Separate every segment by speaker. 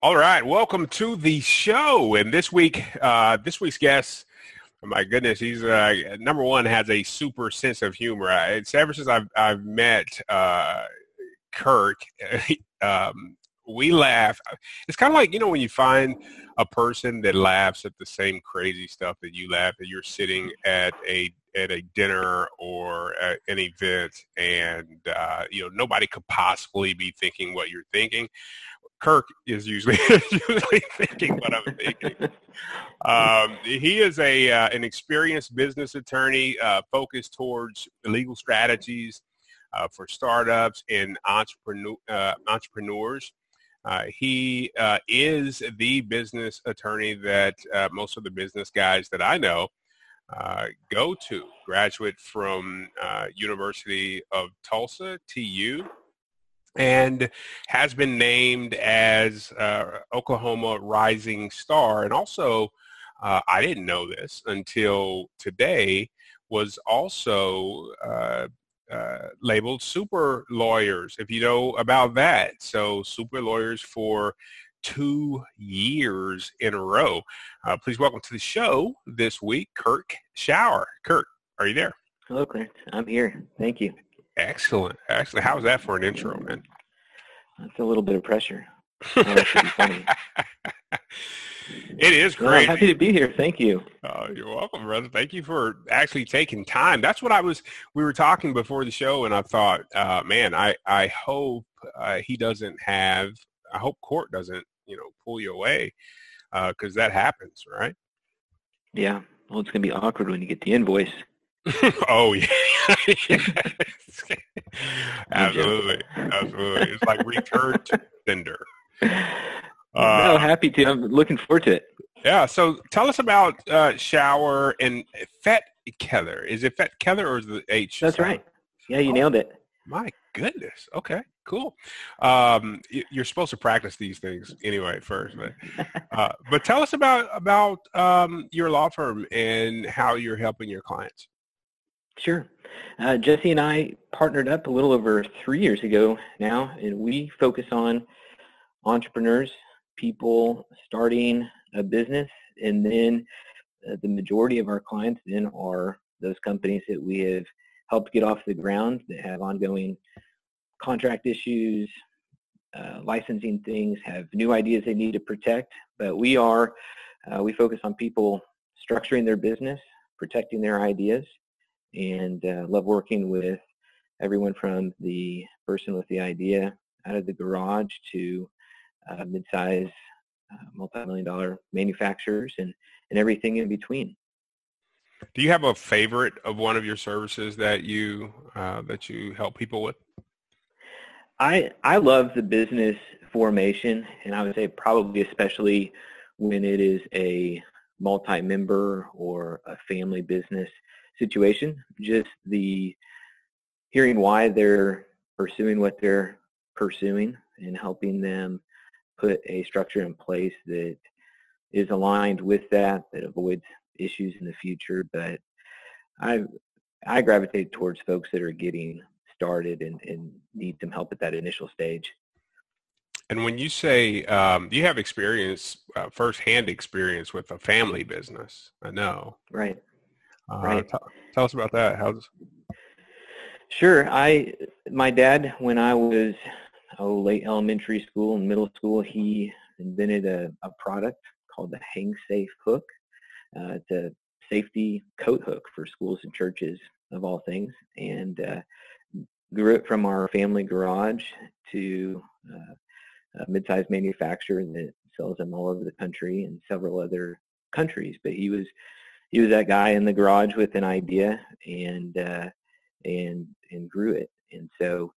Speaker 1: All right, welcome to the show. And this week, uh, this week's guest, oh my goodness, he's uh, number one has a super sense of humor. It's ever since I've I've met uh, Kirk, um, we laugh. It's kind of like you know when you find a person that laughs at the same crazy stuff that you laugh at. You're sitting at a at a dinner or at an event, and uh, you know nobody could possibly be thinking what you're thinking Kirk is usually usually thinking what I'm thinking. Um, he is a uh, an experienced business attorney uh, focused towards legal strategies uh, for startups and entrepreneur uh, entrepreneurs. Uh, he uh, is the business attorney that most of the business guys that I know go to. Graduate from University of Tulsa, TU and has been named as uh, Oklahoma Rising Star. And also, uh, I didn't know this until today, was also uh, uh labeled super lawyers, if you know about that. So super lawyers for two years in a row. Uh, please welcome to the show this week, Kirk Schauer. Kirk, are you there?
Speaker 2: Hello, Clint. I'm here. Thank you.
Speaker 1: Excellent. Excellent. How's that for an intro, man?
Speaker 2: That's a little bit of pressure. it
Speaker 1: is great. Well,
Speaker 2: happy to be here. Thank you.
Speaker 1: Oh, you're welcome, brother. Thank you for actually taking time. That's what I was. We were talking before the show, and I thought, uh, man, I I hope uh, he doesn't have. I hope court doesn't, you know, pull you away because uh, that happens, right?
Speaker 2: Yeah. Well, it's gonna be awkward when you get the invoice.
Speaker 1: oh yeah. absolutely, absolutely. It's like return to sender.
Speaker 2: Uh, no, happy to. I'm looking forward to it.
Speaker 1: Yeah. So tell us about uh, Schauer and Fett Keller. Is it Fett Keller or is the H?
Speaker 2: That's right. Yeah, you oh, nailed it.
Speaker 1: My goodness. Okay. Cool. Um, you're supposed to practice these things anyway first, but uh, but tell us about about um, your law firm and how you're helping your clients.
Speaker 2: Sure. Uh, Jesse and I partnered up a little over three years ago now, and we focus on entrepreneurs, people starting a business, and then uh, the majority of our clients then are those companies that we have helped get off the ground that have ongoing contract issues, uh, licensing things, have new ideas they need to protect. But we are, uh, we focus on people structuring their business, protecting their ideas, and uh, love working with everyone from the person with the idea out of the garage to uh, mid-size uh, multi-million dollar manufacturers and, and everything in between.
Speaker 1: Do you have a favorite of one of your services that you uh, that you help people with?
Speaker 2: I I love the business formation, and I would say probably especially when it is a multi-member or a family business situation, just the hearing why they're pursuing what they're pursuing and helping them put a structure in place that is aligned with that, that avoids issues in the future. But I I gravitate towards folks that are getting started and, and need some help at that initial stage.
Speaker 1: And when you say um, you have experience, uh, firsthand experience with a family business, I know.
Speaker 2: Right.
Speaker 1: Uh, right. T- tell us about that. How's
Speaker 2: Sure. I my dad when I was oh late elementary school and middle school, he invented a, a product called the Hang Safe Hook. Uh, it's a safety coat hook for schools and churches of all things, and uh, grew it from our family garage to uh, a mid-sized manufacturer that sells them all over the country and several other countries. But he was he was that guy in the garage with an idea and uh, and and grew it. And so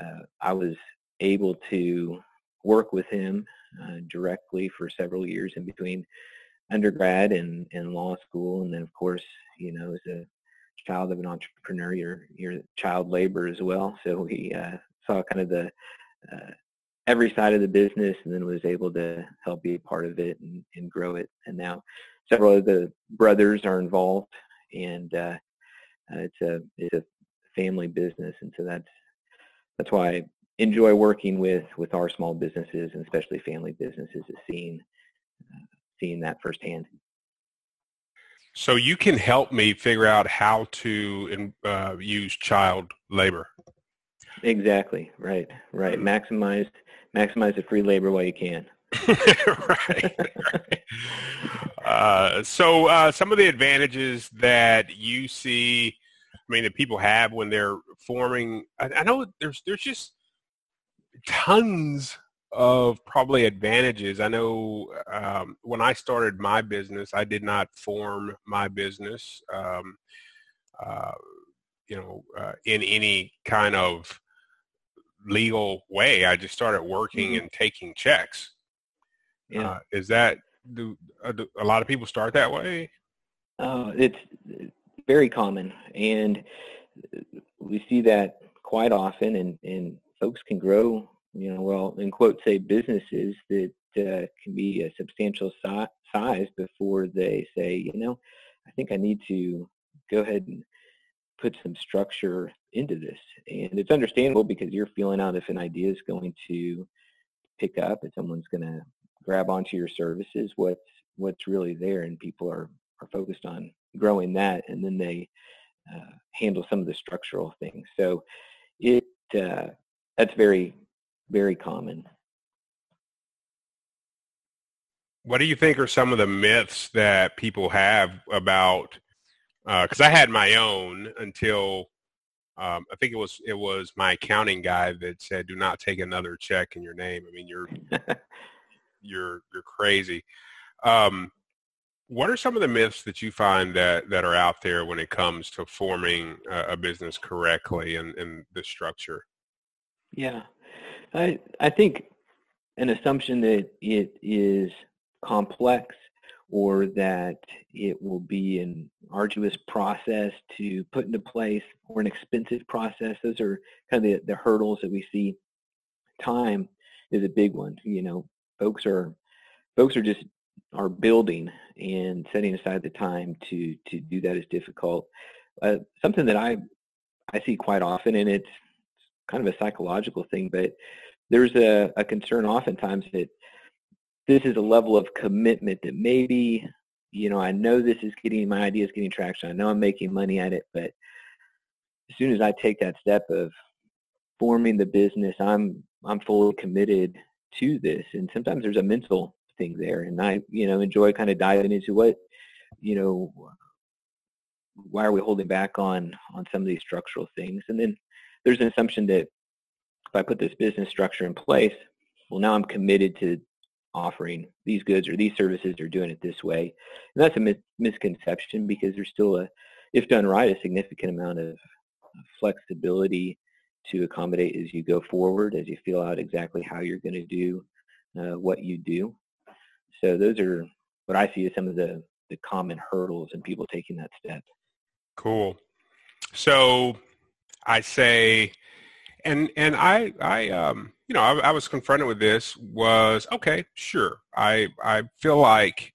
Speaker 2: uh, I was able to work with him uh, directly for several years in between undergrad and, and law school. And then, of course, you know, as a child of an entrepreneur, you're, you're child labor as well. So we uh, saw kind of the uh, every side of the business and then was able to help be a part of it and, and grow it. And now several of the brothers are involved, and uh, uh, it's a it's a family business, and so that's that's why I enjoy working with with our small businesses and especially family businesses is seeing uh, seeing that firsthand.
Speaker 1: So you can help me figure out how to uh, use child labor.
Speaker 2: Exactly. Right. Right. Maximize maximize the free labor while you can. right.
Speaker 1: right. Uh, so uh, some of the advantages that you see, I mean, that people have when they're forming. I, I know there's there's just tons of probably advantages. I know um, when I started my business, I did not form my business, um, uh, you know, uh, in any kind of legal way. I just started working mm-hmm. and taking checks. Yeah. Uh, is that do, uh, do, a lot of people start that way?
Speaker 2: Uh, it's very common, and we see that quite often. And, and folks can grow, you know, well, in quote, say businesses that uh, can be a substantial si- size before they say, you know, I think I need to go ahead and put some structure into this. And it's understandable because you're feeling out if an idea is going to pick up, if someone's going to grab onto your services, what's what's really there, and people are are focused on growing that, and then they uh, handle some of the structural things. So it uh, that's very very common.
Speaker 1: What do you think are some of the myths that people have about because uh, I had my own until um, I think it was it was my accounting guy that said, "Do not take another check in your name." I mean, you're you're you're crazy. Um, what are some of the myths that you find that that are out there when it comes to forming a, a business correctly and, and the structure?
Speaker 2: Yeah, I I think an assumption that it is complex or that it will be an arduous process to put into place or an expensive process. Those are kind of the, the hurdles that we see. Time is a big one. You know, folks are folks are just are building and setting aside the time to to do that is difficult. Uh, something that I I see quite often, and it's kind of a psychological thing, but there's a, a concern oftentimes that this is a level of commitment that maybe, you know, I know this is getting, my ideas getting traction. I know I'm making money at it, but as soon as I take that step of forming the business, I'm, I'm fully committed to this. And sometimes there's a mental thing there. And I, you know, enjoy kind of diving into what, you know, why are we holding back on, on some of these structural things? And then there's an assumption that if I put this business structure in place, well, now I'm committed to offering these goods or these services or doing it this way. And that's a mis- misconception because there's still a, if done right, a significant amount of flexibility to accommodate as you go forward, as you feel out exactly how you're going to do uh, what you do. So those are what I see as some of the, the common hurdles in people taking that step.
Speaker 1: Cool. So I say, and and I I um you know I, I was confronted with this was okay sure I I feel like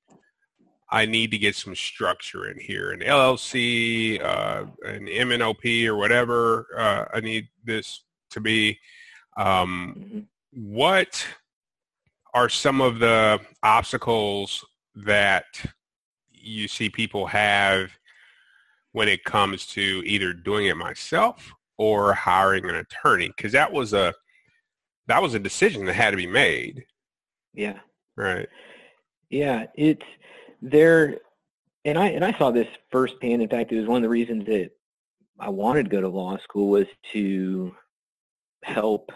Speaker 1: I need to get some structure in here an LLC uh, an MNOP or whatever uh, I need this to be um, mm-hmm. what are some of the obstacles that you see people have when it comes to either doing it myself or hiring an attorney because that was a that was a decision that had to be made.
Speaker 2: Yeah.
Speaker 1: Right.
Speaker 2: Yeah, it's there, and I and I saw this firsthand. In fact, it was one of the reasons that I wanted to go to law school was to help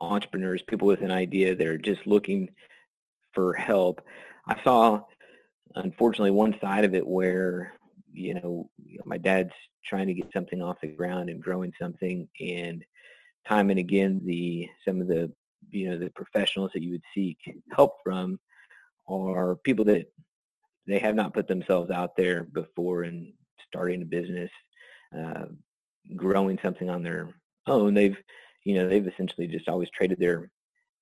Speaker 2: entrepreneurs, people with an idea that are just looking for help. I saw, unfortunately, one side of it where you know my dad's trying to get something off the ground and growing something and time and again the some of the you know the professionals that you would seek help from are people that they have not put themselves out there before and starting a business uh, growing something on their own they've you know they've essentially just always traded their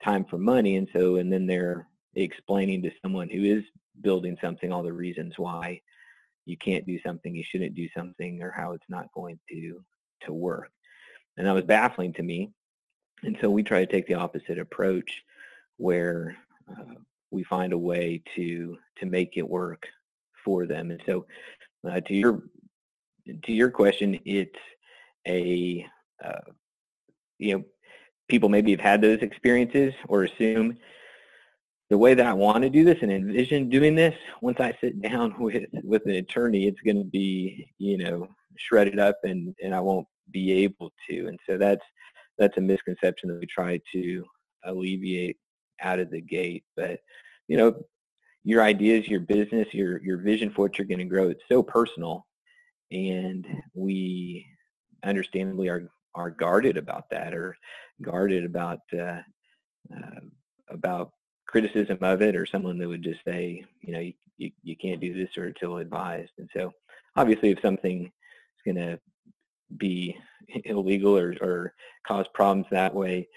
Speaker 2: time for money and so and then they're explaining to someone who is building something all the reasons why you can't do something, you shouldn't do something, or how it's not going to to work. And that was baffling to me. And so we try to take the opposite approach where uh, we find a way to to make it work for them. And so uh, to your to your question, it's a uh, you know people maybe have had those experiences or assume the way that I want to do this and envision doing this, once I sit down with with an attorney, it's going to be you know shredded up and and I won't be able to. And so that's that's a misconception that we try to alleviate out of the gate. But you know, your ideas, your business, your your vision for what you're going to grow, it's so personal, and we understandably are are guarded about that or guarded about uh, uh, about criticism of it or someone that would just say, you know, you, you, you can't do this or until advised. And so obviously if something is going to be illegal or, or cause problems that way,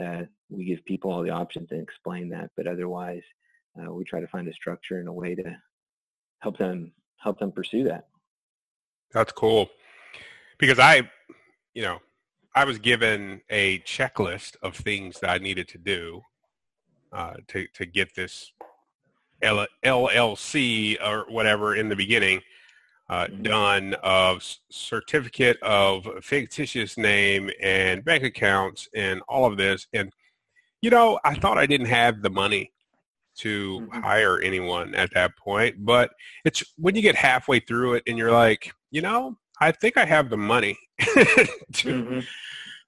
Speaker 2: uh, we give people all the options and explain that. But otherwise, uh, we try to find a structure and a way to help them help them pursue that.
Speaker 1: That's cool. Because I, you know, I was given a checklist of things that I needed to do uh, to to get this L- LLC or whatever in the beginning uh, mm-hmm. done of certificate of fictitious name and bank accounts and all of this. And you know, I thought I didn't have the money to mm-hmm. hire anyone at that point, but it's when you get halfway through it and you're like, you know, I think I have the money to mm-hmm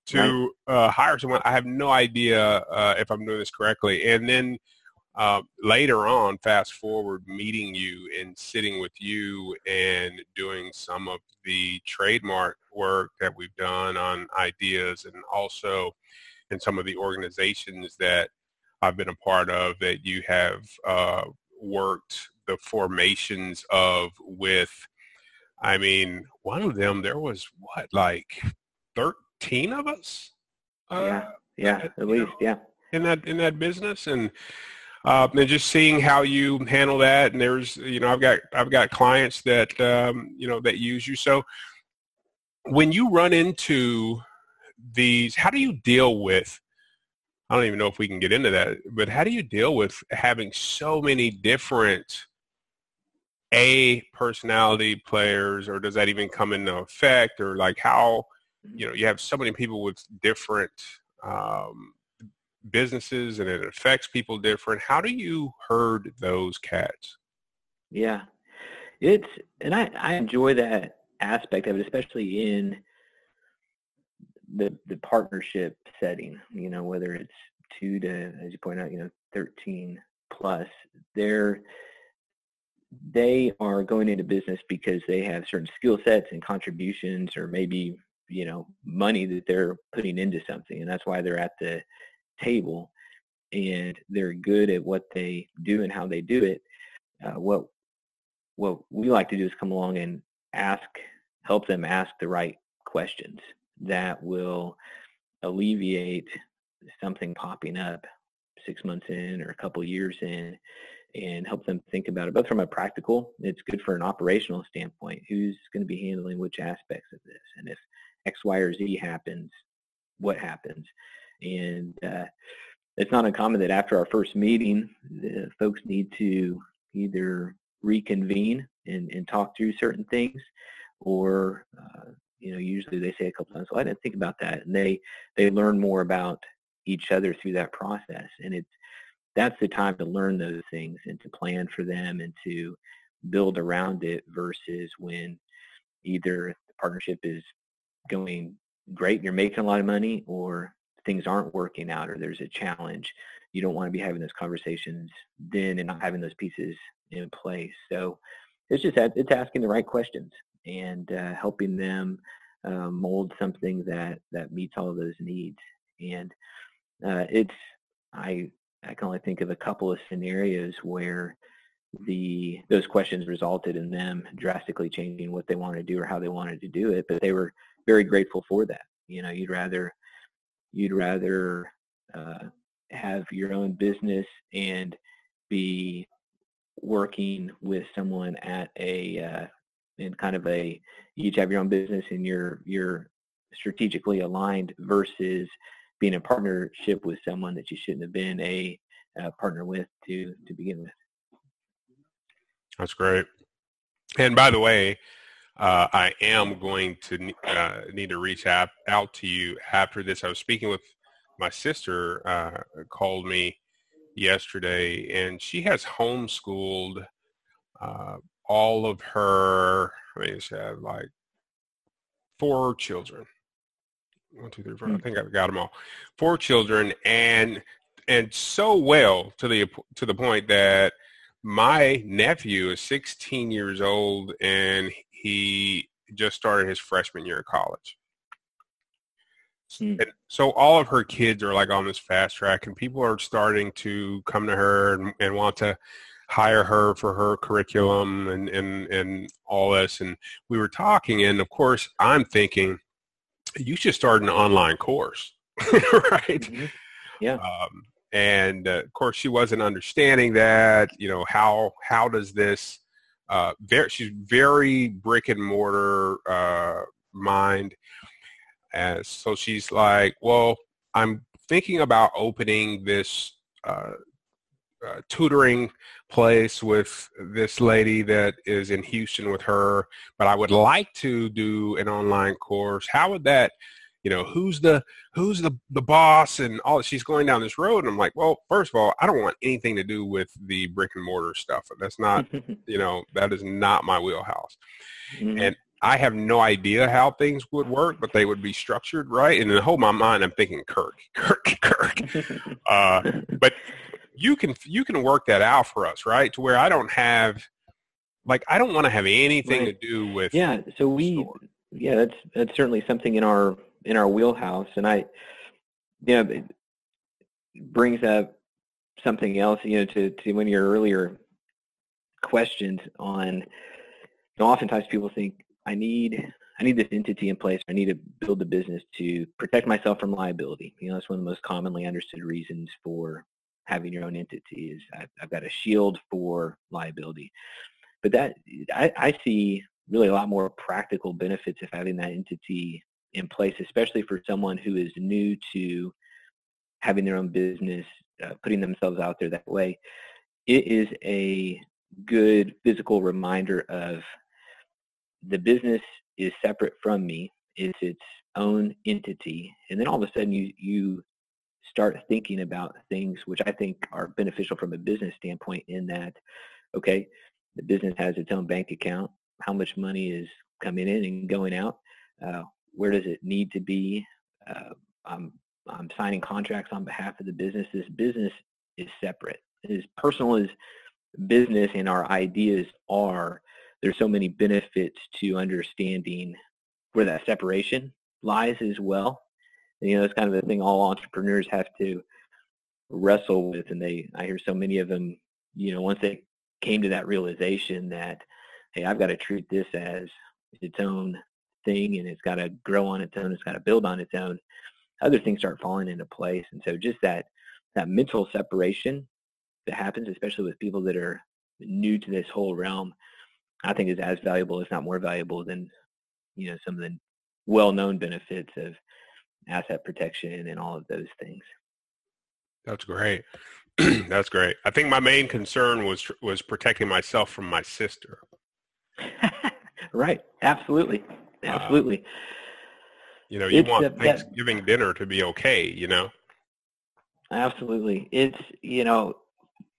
Speaker 1: to uh, hire someone. I have no idea uh, if I'm doing this correctly. And then uh, later on, fast forward, meeting you and sitting with you and doing some of the trademark work that we've done on ideas and also in some of the organizations that I've been a part of that you have uh, worked the formations of with. I mean, one of them, there was what, like 13 13 of us.
Speaker 2: Uh, yeah, yeah, at, at least, know, yeah.
Speaker 1: In that in that business, and uh, and just seeing how you handle that. And there's, you know, I've got I've got clients that um, you know that use you. So when you run into these, how do you deal with? I don't even know if we can get into that, but how do you deal with having so many different a personality players, or does that even come into effect, or like how? you know you have so many people with different um, businesses and it affects people different how do you herd those cats
Speaker 2: yeah it's and i i enjoy that aspect of it especially in the the partnership setting you know whether it's two to as you point out you know 13 plus they're they are going into business because they have certain skill sets and contributions or maybe you know money that they're putting into something and that's why they're at the table and they're good at what they do and how they do it uh, what what we like to do is come along and ask help them ask the right questions that will alleviate something popping up six months in or a couple years in and help them think about it both from a practical it's good for an operational standpoint who's going to be handling which aspects of this and if X, Y, or Z happens, what happens? And uh, it's not uncommon that after our first meeting, the folks need to either reconvene and, and talk through certain things, or uh, you know, usually they say a couple of times, "Well, I didn't think about that," and they they learn more about each other through that process, and it's that's the time to learn those things and to plan for them and to build around it versus when either the partnership is going great, and you're making a lot of money, or things aren't working out, or there's a challenge. You don't want to be having those conversations then and not having those pieces in place. So it's just it's asking the right questions and uh, helping them uh, mold something that that meets all those needs. And uh, it's I I can only think of a couple of scenarios where the those questions resulted in them drastically changing what they wanted to do or how they wanted to do it, but they were very grateful for that. You know, you'd rather you'd rather uh, have your own business and be working with someone at a uh, in kind of a you each have your own business and you're you're strategically aligned versus being in partnership with someone that you shouldn't have been a, a partner with to to begin with.
Speaker 1: That's great. And by the way, uh, I am going to uh, need to reach out, out to you after this. I was speaking with my sister, uh, called me yesterday, and she has homeschooled uh, all of her, I mean, she had like four children. One, two, three, four. I think I've got them all. Four children, and and so well to the to the point that my nephew is 16 years old and he just started his freshman year of college. Mm. And so all of her kids are like on this fast track and people are starting to come to her and, and want to hire her for her curriculum and, and, and all this. And we were talking and of course I'm thinking you should start an online course, right? Mm-hmm.
Speaker 2: Yeah. Um,
Speaker 1: and uh, of course she wasn't understanding that, you know, how, how does this, uh, very, she's very brick and mortar, uh, mind and so she's like, well, I'm thinking about opening this uh, uh, tutoring place with this lady that is in Houston with her, but I would like to do an online course. How would that, you know, who's the who's the the boss and all? She's going down this road, and I'm like, well, first of all, I don't want anything to do with the brick and mortar stuff. That's not, you know, that is not my wheelhouse. Mm-hmm. And I have no idea how things would work, but they would be structured right. And in the whole my mind, I'm thinking Kirk, Kirk, Kirk. uh, but you can you can work that out for us, right? To where I don't have like I don't want to have anything right. to do with.
Speaker 2: Yeah. So we store. yeah that's that's certainly something in our in our wheelhouse, and I you know, it brings up something else you know to to one of your earlier questions on. You know, oftentimes people think I need I need this entity in place. I need to build a business to protect myself from liability. You know, that's one of the most commonly understood reasons for having your own entity is I've, I've got a shield for liability. But that I, I see really a lot more practical benefits of having that entity in place, especially for someone who is new to having their own business, uh, putting themselves out there that way. It is a good physical reminder of the business is separate from me. It's its own entity. And then all of a sudden you, you start thinking about things which I think are beneficial from a business standpoint in that, okay, the business has its own bank account. How much money is coming in and going out? Uh, where does it need to be? Uh, I'm, I'm signing contracts on behalf of the business. This business is separate. As personal as business and our ideas are, there's so many benefits to understanding where that separation lies as well. And, you know, it's kind of the thing all entrepreneurs have to wrestle with. And they, I hear so many of them, you know, once they came to that realization that, hey, I've got to treat this as its own thing and it's got to grow on its own, it's got to build on its own, other things start falling into place. And so just that, that mental separation that happens, especially with people that are new to this whole realm, I think is as valuable, if not more valuable, than you know some of the well-known benefits of asset protection and all of those things.
Speaker 1: That's great. That's great. I think my main concern was was protecting myself from my sister.
Speaker 2: right. Absolutely. Uh, Absolutely. Uh,
Speaker 1: you know, you it's want Thanksgiving that, dinner to be okay. You know.
Speaker 2: Absolutely. It's you know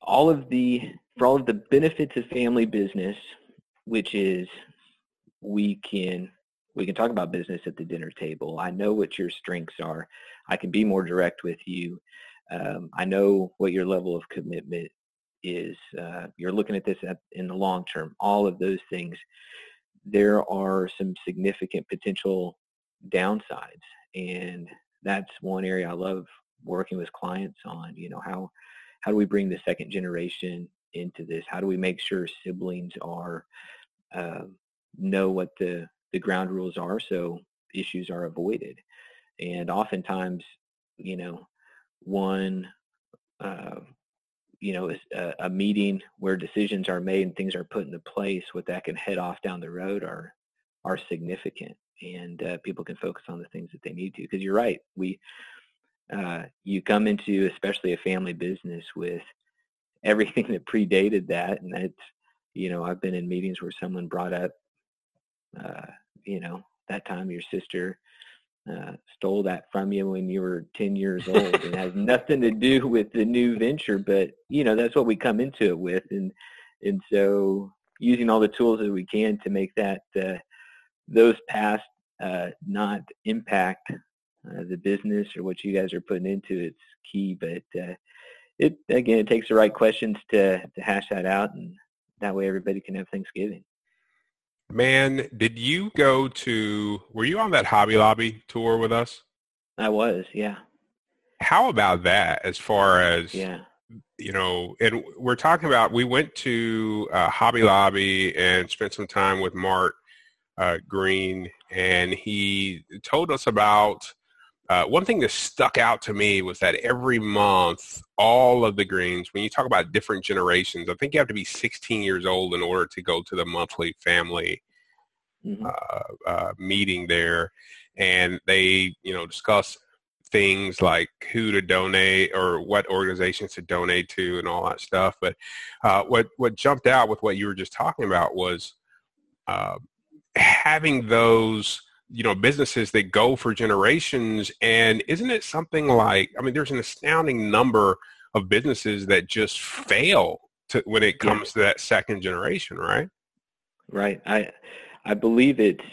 Speaker 2: all of the for all of the benefits of family business which is we can we can talk about business at the dinner table. I know what your strengths are. I can be more direct with you. Um, I know what your level of commitment is. Uh, you're looking at this at, in the long term. All of those things. There are some significant potential downsides, and that's one area I love working with clients on. You know how how do we bring the second generation into this? How do we make sure siblings are uh, know what the, the ground rules are so issues are avoided. And oftentimes, you know, one, uh, you know, a, a, meeting where decisions are made and things are put into place, what that can head off down the road are are significant, and uh, people can focus on the things that they need to. Because you're right, we uh, you come into especially a family business with everything that predated that, and that's you know I've been in meetings where someone brought up, uh, you know, that time your sister uh, stole that from you when you were 10 years old and has nothing to do with the new venture but you know that's what we come into it with and and so using all the tools that we can to make that uh, those past uh, not impact uh, the business or what you guys are putting into it's key but uh, it again it takes the right questions to to hash that out and that way everybody can have thanksgiving
Speaker 1: Man, did you go to, were you on that Hobby Lobby tour with us?
Speaker 2: I was, yeah.
Speaker 1: How about that as far as,
Speaker 2: yeah.
Speaker 1: you know, and we're talking about, we went to uh, Hobby Lobby and spent some time with Mark uh, Green, and he told us about uh, one thing that stuck out to me was that every month, all of the greens, when you talk about different generations, I think you have to be 16 years old in order to go to the monthly family mm-hmm. uh, uh, meeting there. And they, you know, discuss things like who to donate or what organizations to donate to and all that stuff. But uh, what, what jumped out with what you were just talking about was uh, having those you know businesses that go for generations and isn't it something like i mean there's an astounding number of businesses that just fail to, when it comes yeah. to that second generation right?
Speaker 2: Right. I i believe it's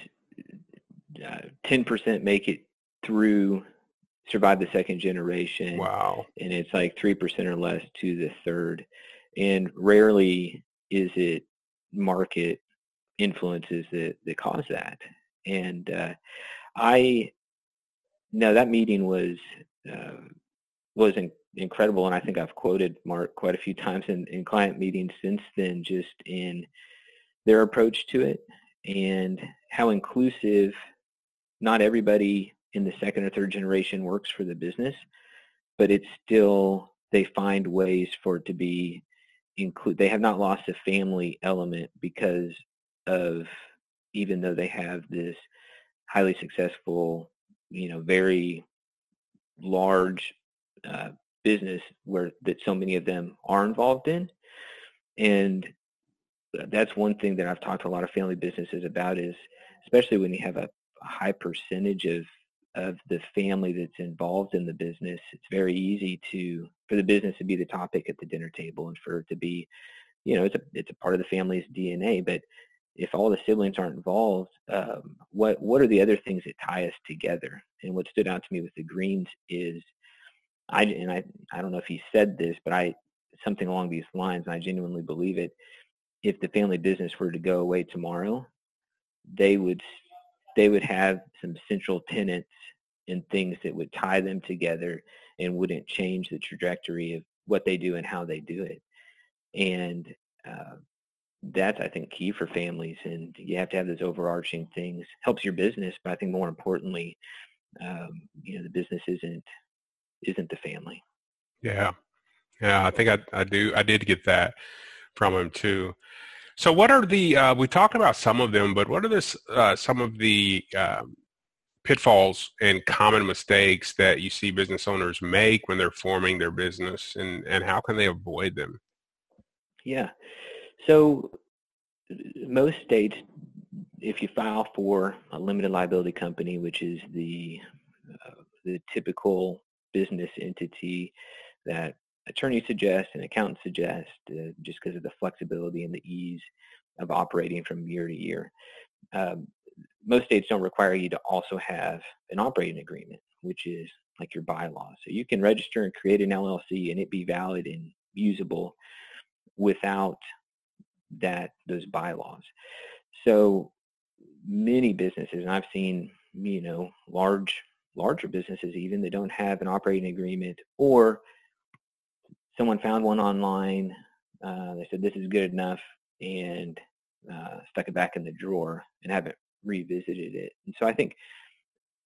Speaker 2: uh, 10% make it through survive the second generation
Speaker 1: wow.
Speaker 2: and it's like 3% or less to the third. And rarely is it market influences that, that cause that and uh, I no that meeting was uh, was in, incredible, and I think I've quoted Mark quite a few times in, in client meetings since then, just in their approach to it and how inclusive. Not everybody in the second or third generation works for the business, but it's still they find ways for it to be include. They have not lost a family element because of even though they have this highly successful, you know, very large uh, business where that so many of them are involved in. And that's one thing that I've talked to a lot of family businesses about is especially when you have a, a high percentage of of the family that's involved in the business, it's very easy to for the business to be the topic at the dinner table and for it to be, you know, it's a it's a part of the family's DNA. But if all the siblings aren't involved, um, what what are the other things that tie us together? And what stood out to me with the Greens is, I and I I don't know if he said this, but I something along these lines, and I genuinely believe it. If the family business were to go away tomorrow, they would they would have some central tenets and things that would tie them together and wouldn't change the trajectory of what they do and how they do it. And uh, that's I think key for families, and you have to have those overarching things. Helps your business, but I think more importantly, um, you know, the business isn't isn't the family.
Speaker 1: Yeah, yeah, I think I I do I did get that from him too. So, what are the uh, we talked about some of them, but what are this uh, some of the um, pitfalls and common mistakes that you see business owners make when they're forming their business, and and how can they avoid them?
Speaker 2: Yeah. So most states, if you file for a limited liability company, which is the uh, the typical business entity that attorneys suggest and accountants suggest, uh, just because of the flexibility and the ease of operating from year to year. Um, most states don't require you to also have an operating agreement, which is like your bylaws. So you can register and create an LLC and it be valid and usable without that those bylaws. So many businesses, and I've seen you know large larger businesses even they don't have an operating agreement or someone found one online uh, they said this is good enough and uh, stuck it back in the drawer and haven't revisited it and so i think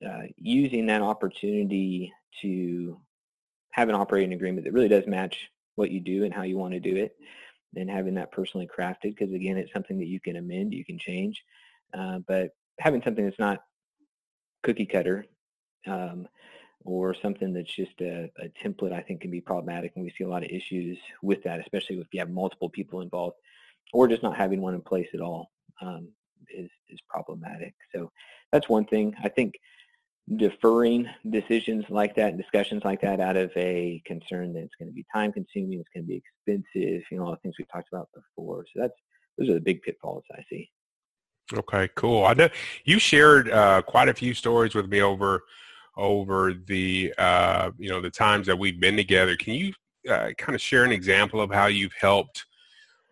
Speaker 2: uh, using that opportunity to have an operating agreement that really does match what you do and how you want to do it and having that personally crafted because again it's something that you can amend you can change uh, but having something that's not cookie cutter um, or something that's just a, a, template, I think can be problematic. And we see a lot of issues with that, especially if you have multiple people involved or just not having one in place at all um, is, is problematic. So that's one thing. I think deferring decisions like that, discussions like that out of a concern that it's going to be time consuming, it's going to be expensive, you know, all the things we talked about before. So that's, those are the big pitfalls I see.
Speaker 1: Okay, cool. I know you shared uh, quite a few stories with me over over the uh, you know the times that we've been together. Can you uh, kind of share an example of how you've helped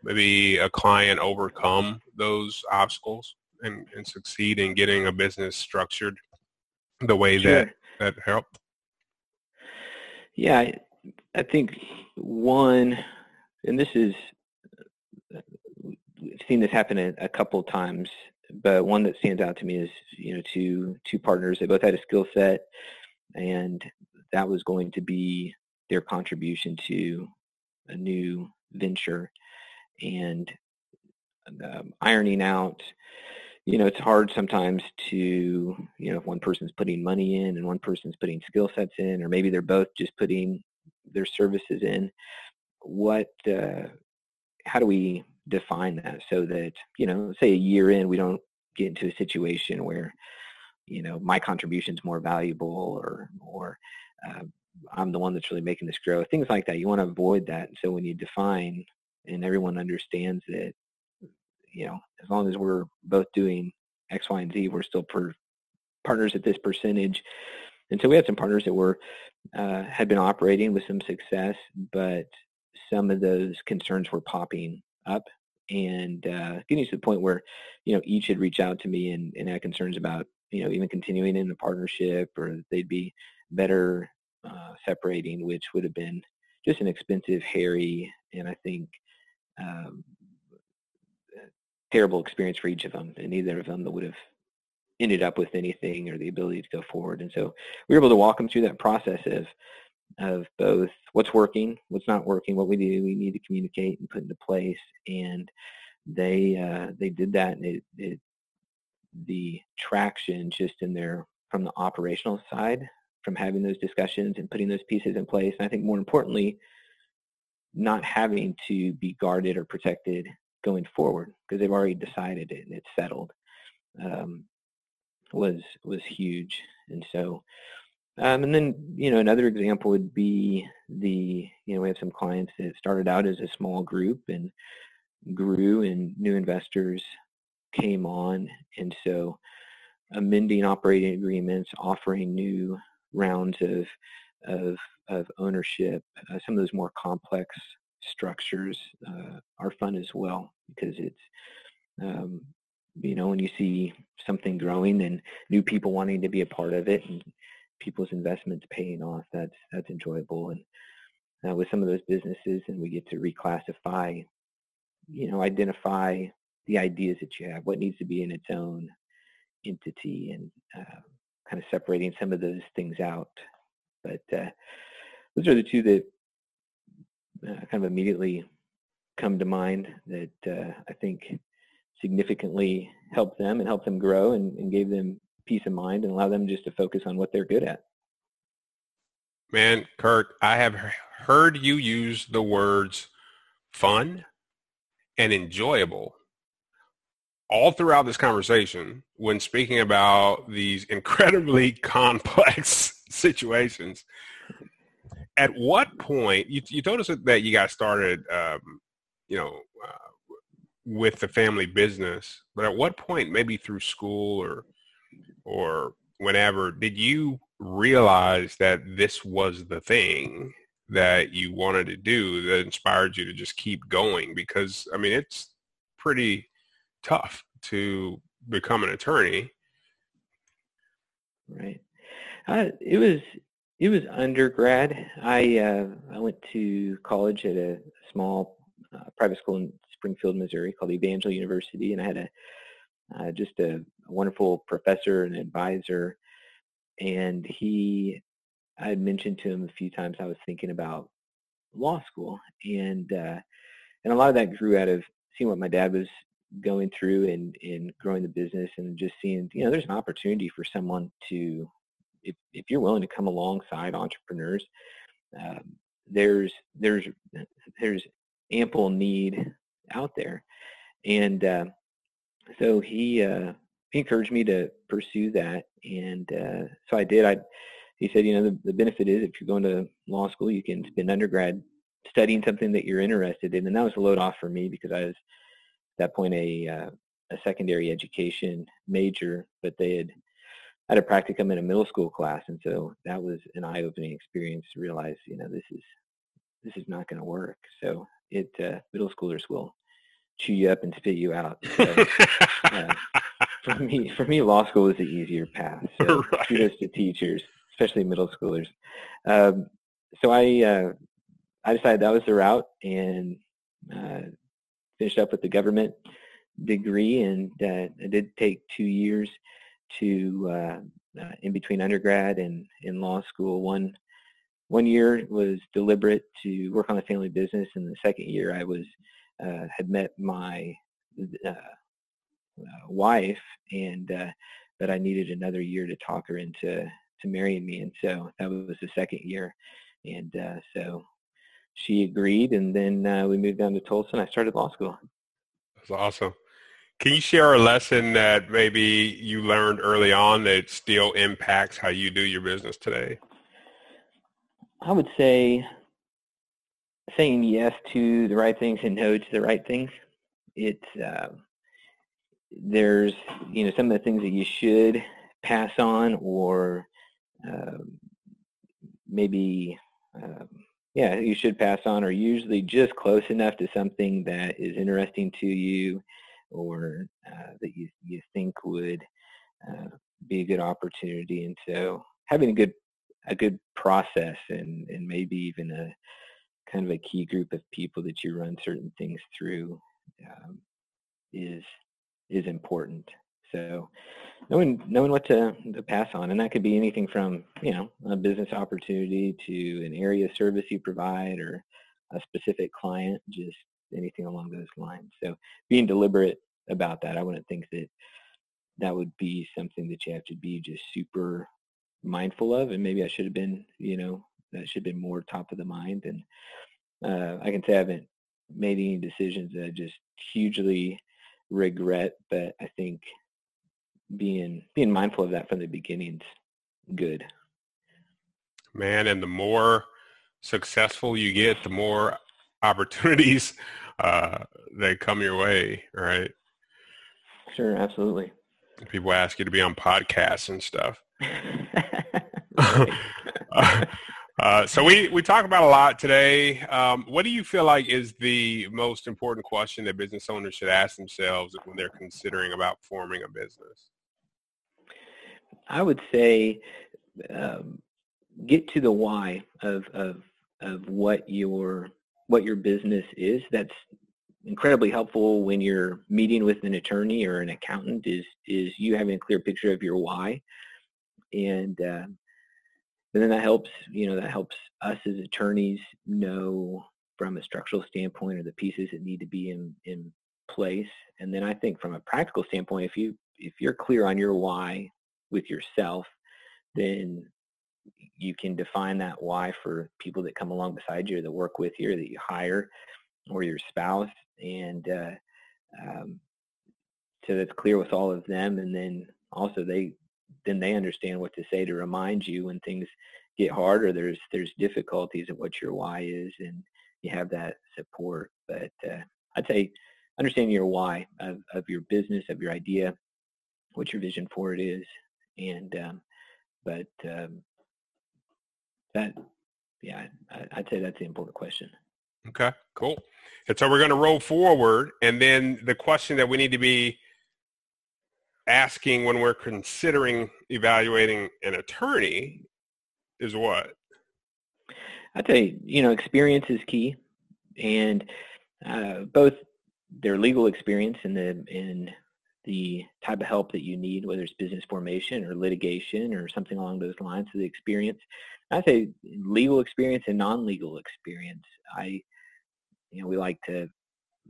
Speaker 1: maybe a client overcome those obstacles and, and succeed in getting a business structured the way sure. that that helped?
Speaker 2: Yeah, I, I think one, and this is we've seen this happen a, a couple of times but one that stands out to me is you know two two partners they both had a skill set and that was going to be their contribution to a new venture and um, ironing out you know it's hard sometimes to you know if one person's putting money in and one person's putting skill sets in or maybe they're both just putting their services in what uh, how do we define that so that you know say a year in we don't get into a situation where you know my contribution is more valuable or or uh, I'm the one that's really making this grow things like that. You want to avoid that. So when you define and everyone understands that you know as long as we're both doing X Y and Z we're still per partners at this percentage. And so we had some partners that were uh, had been operating with some success but some of those concerns were popping up. And uh, getting to the point where you know each had reached out to me and, and had concerns about you know even continuing in the partnership or they'd be better uh, separating, which would have been just an expensive, hairy, and I think um, terrible experience for each of them, and neither of them would have ended up with anything or the ability to go forward. And so we were able to walk them through that process of of both what's working, what's not working, what we do, we need to communicate and put into place. And they uh, they did that, and it, it the traction just in there from the operational side, from having those discussions and putting those pieces in place. And I think more importantly, not having to be guarded or protected going forward because they've already decided it and it's settled um, was was huge. And so um, and then, you know, another example would be the, you know, we have some clients that started out as a small group and grew and new investors came on. And so amending operating agreements, offering new rounds of, of, of ownership, uh, some of those more complex structures uh, are fun as well because it's, um, you know, when you see something growing and new people wanting to be a part of it and people's investments paying off. That's that's enjoyable. And uh, with some of those businesses, and we get to reclassify, you know, identify the ideas that you have, what needs to be in its own entity, and uh, kind of separating some of those things out. But uh, those are the two that uh, kind of immediately come to mind that uh, I think significantly helped them and helped them grow and, and gave them peace of mind and allow them just to focus on what they're good at.
Speaker 1: Man, Kirk, I have heard you use the words fun and enjoyable all throughout this conversation when speaking about these incredibly complex situations. At what point you, you told us that you got started, um, you know, uh, with the family business, but at what point, maybe through school or or whenever, did you realize that this was the thing that you wanted to do that inspired you to just keep going? Because, I mean, it's pretty tough to become an attorney.
Speaker 2: Right. Uh, it was it was undergrad. I uh, I went to college at a small uh, private school in Springfield, Missouri, called Evangel University, and I had a uh, just a, wonderful professor and advisor. And he, I had mentioned to him a few times I was thinking about law school, and uh, and a lot of that grew out of seeing what my dad was going through and in growing the business, and just seeing you know there's an opportunity for someone to if if you're willing to come alongside entrepreneurs, um, there's there's there's ample need out there, and uh, so he uh, he encouraged me to pursue that, and uh, so I did. I he said, you know, the, the benefit is if you're going to law school, you can spend undergrad studying something that you're interested in, and that was a load off for me because I was at that point a uh, a secondary education major, but they had had a practicum in a middle school class, and so that was an eye-opening experience to realize, you know, this is this is not going to work. So it uh, middle schoolers will chew you up and spit you out. So, uh, for me, for me, law school was the easier path. So right. kudos to teachers, especially middle schoolers. Um, so I uh, I decided that was the route and uh, finished up with the government degree, and uh, it did take two years to uh, uh, in between undergrad and in law school. One one year was deliberate to work on the family business, and the second year I was uh, had met my uh, uh, wife, and but I needed another year to talk her into to marrying me, and so that was the second year, and so she agreed, and then we moved down to Tulsa, and I started law school.
Speaker 1: That's awesome. Can you share a lesson that maybe you learned early on that still impacts how you do your business today?
Speaker 2: I would say saying yes to the right things and no to the right things. It's uh, there's you know some of the things that you should pass on or uh, maybe um, yeah you should pass on are usually just close enough to something that is interesting to you or uh, that you, you think would uh, be a good opportunity. And so having a good a good process and, and maybe even a kind of a key group of people that you run certain things through um, is is important. So knowing knowing what to, to pass on, and that could be anything from you know a business opportunity to an area service you provide or a specific client. Just anything along those lines. So being deliberate about that, I wouldn't think that that would be something that you have to be just super mindful of. And maybe I should have been, you know, that should have been more top of the mind. And uh, I can say I haven't made any decisions that I just hugely regret, but I think being being mindful of that from the beginning's good.
Speaker 1: Man, and the more successful you get, the more opportunities uh, that come your way, right?
Speaker 2: Sure, absolutely.
Speaker 1: People ask you to be on podcasts and stuff. uh, so we, we talk about a lot today. Um, what do you feel like is the most important question that business owners should ask themselves when they're considering about forming a business?
Speaker 2: I would say um, get to the why of, of, of what your what your business is. That's incredibly helpful when you're meeting with an attorney or an accountant is is you having a clear picture of your why and uh, and then that helps you know that helps us as attorneys know from a structural standpoint or the pieces that need to be in in place. And then i think from a practical standpoint if you if you're clear on your why with yourself then you can define that why for people that come along beside you or that work with you or that you hire or your spouse. And uh, um, so that's clear with all of them. And then also they then they understand what to say to remind you when things get hard or there's there's difficulties of what your why is and you have that support but uh, i'd say understanding your why of, of your business of your idea what your vision for it is and um, but um, that yeah I, i'd say that's the important question
Speaker 1: okay cool and so we're going to roll forward. And then the question that we need to be asking when we're considering evaluating an attorney is what?
Speaker 2: I'd say, you know, experience is key. And uh, both their legal experience and the, and the type of help that you need, whether it's business formation or litigation or something along those lines, so the experience. I say legal experience and non-legal experience. I you know, we like to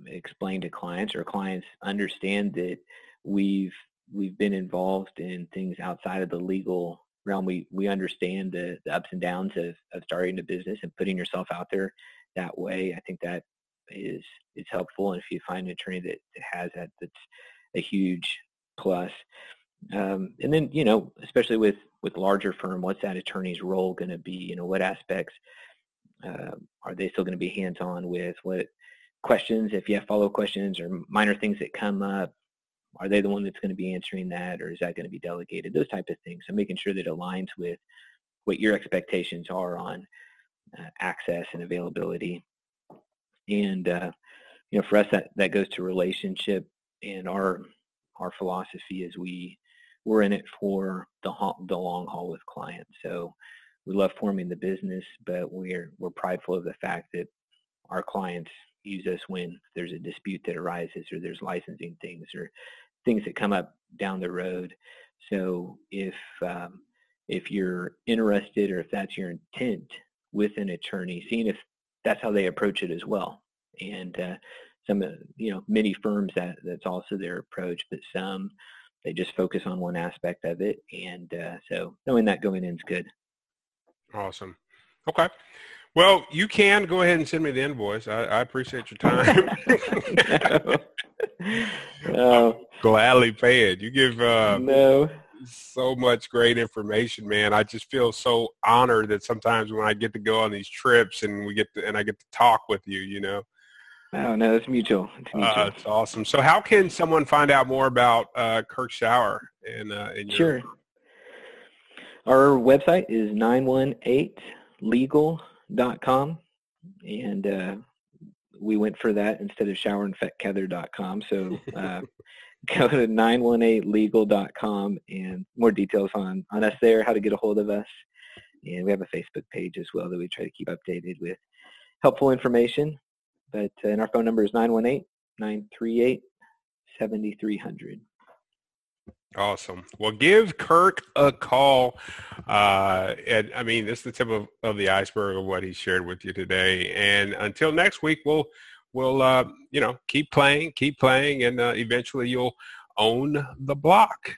Speaker 2: explain to clients or clients understand that we've we've been involved in things outside of the legal realm. We we understand the, the ups and downs of, of starting a business and putting yourself out there that way. I think that is is helpful. And if you find an attorney that, that has that, that's a huge plus. Um, and then you know, especially with with larger firm, what's that attorney's role going to be? You know, what aspects uh, are they still going to be hands on with? What questions, if you have follow up questions or minor things that come up, are they the one that's going to be answering that, or is that going to be delegated? Those type of things. So making sure that it aligns with what your expectations are on uh, access and availability. And uh, you know, for us, that that goes to relationship and our our philosophy is we we're in it for the the long haul with clients. So we love forming the business, but we're we're prideful of the fact that our clients use us when there's a dispute that arises or there's licensing things or things that come up down the road. So if um, if you're interested or if that's your intent with an attorney, seeing if that's how they approach it as well. And uh, some, you know, many firms that that's also their approach, but some they just focus on one aspect of it. And uh, so knowing that going in is good.
Speaker 1: Awesome. Okay. Well, you can go ahead and send me the invoice. I, I appreciate your time. No. Gladly pay it. You give uh,
Speaker 2: no
Speaker 1: so much great information, man. I just feel so honored that sometimes when I get to go on these trips and we get to, and I get to talk with you, you know.
Speaker 2: Oh no, it's mutual. It's,
Speaker 1: mutual. Uh, it's awesome. So, how can someone find out more about uh, Kirk Schauer And uh, your-
Speaker 2: sure. Our website is nine one eight legal com, and uh, we went for that instead of showerandfetkeather.com. So uh, go to 918legal.com and more details on, on us there, how to get a hold of us. And we have a Facebook page as well that we try to keep updated with helpful information. But uh, and our phone number is 918-938-7300.
Speaker 1: Awesome. Well, give Kirk a call. Uh, and I mean, this is the tip of, of the iceberg of what he shared with you today. And until next week, we'll we'll uh, you know keep playing, keep playing, and uh, eventually you'll own the block.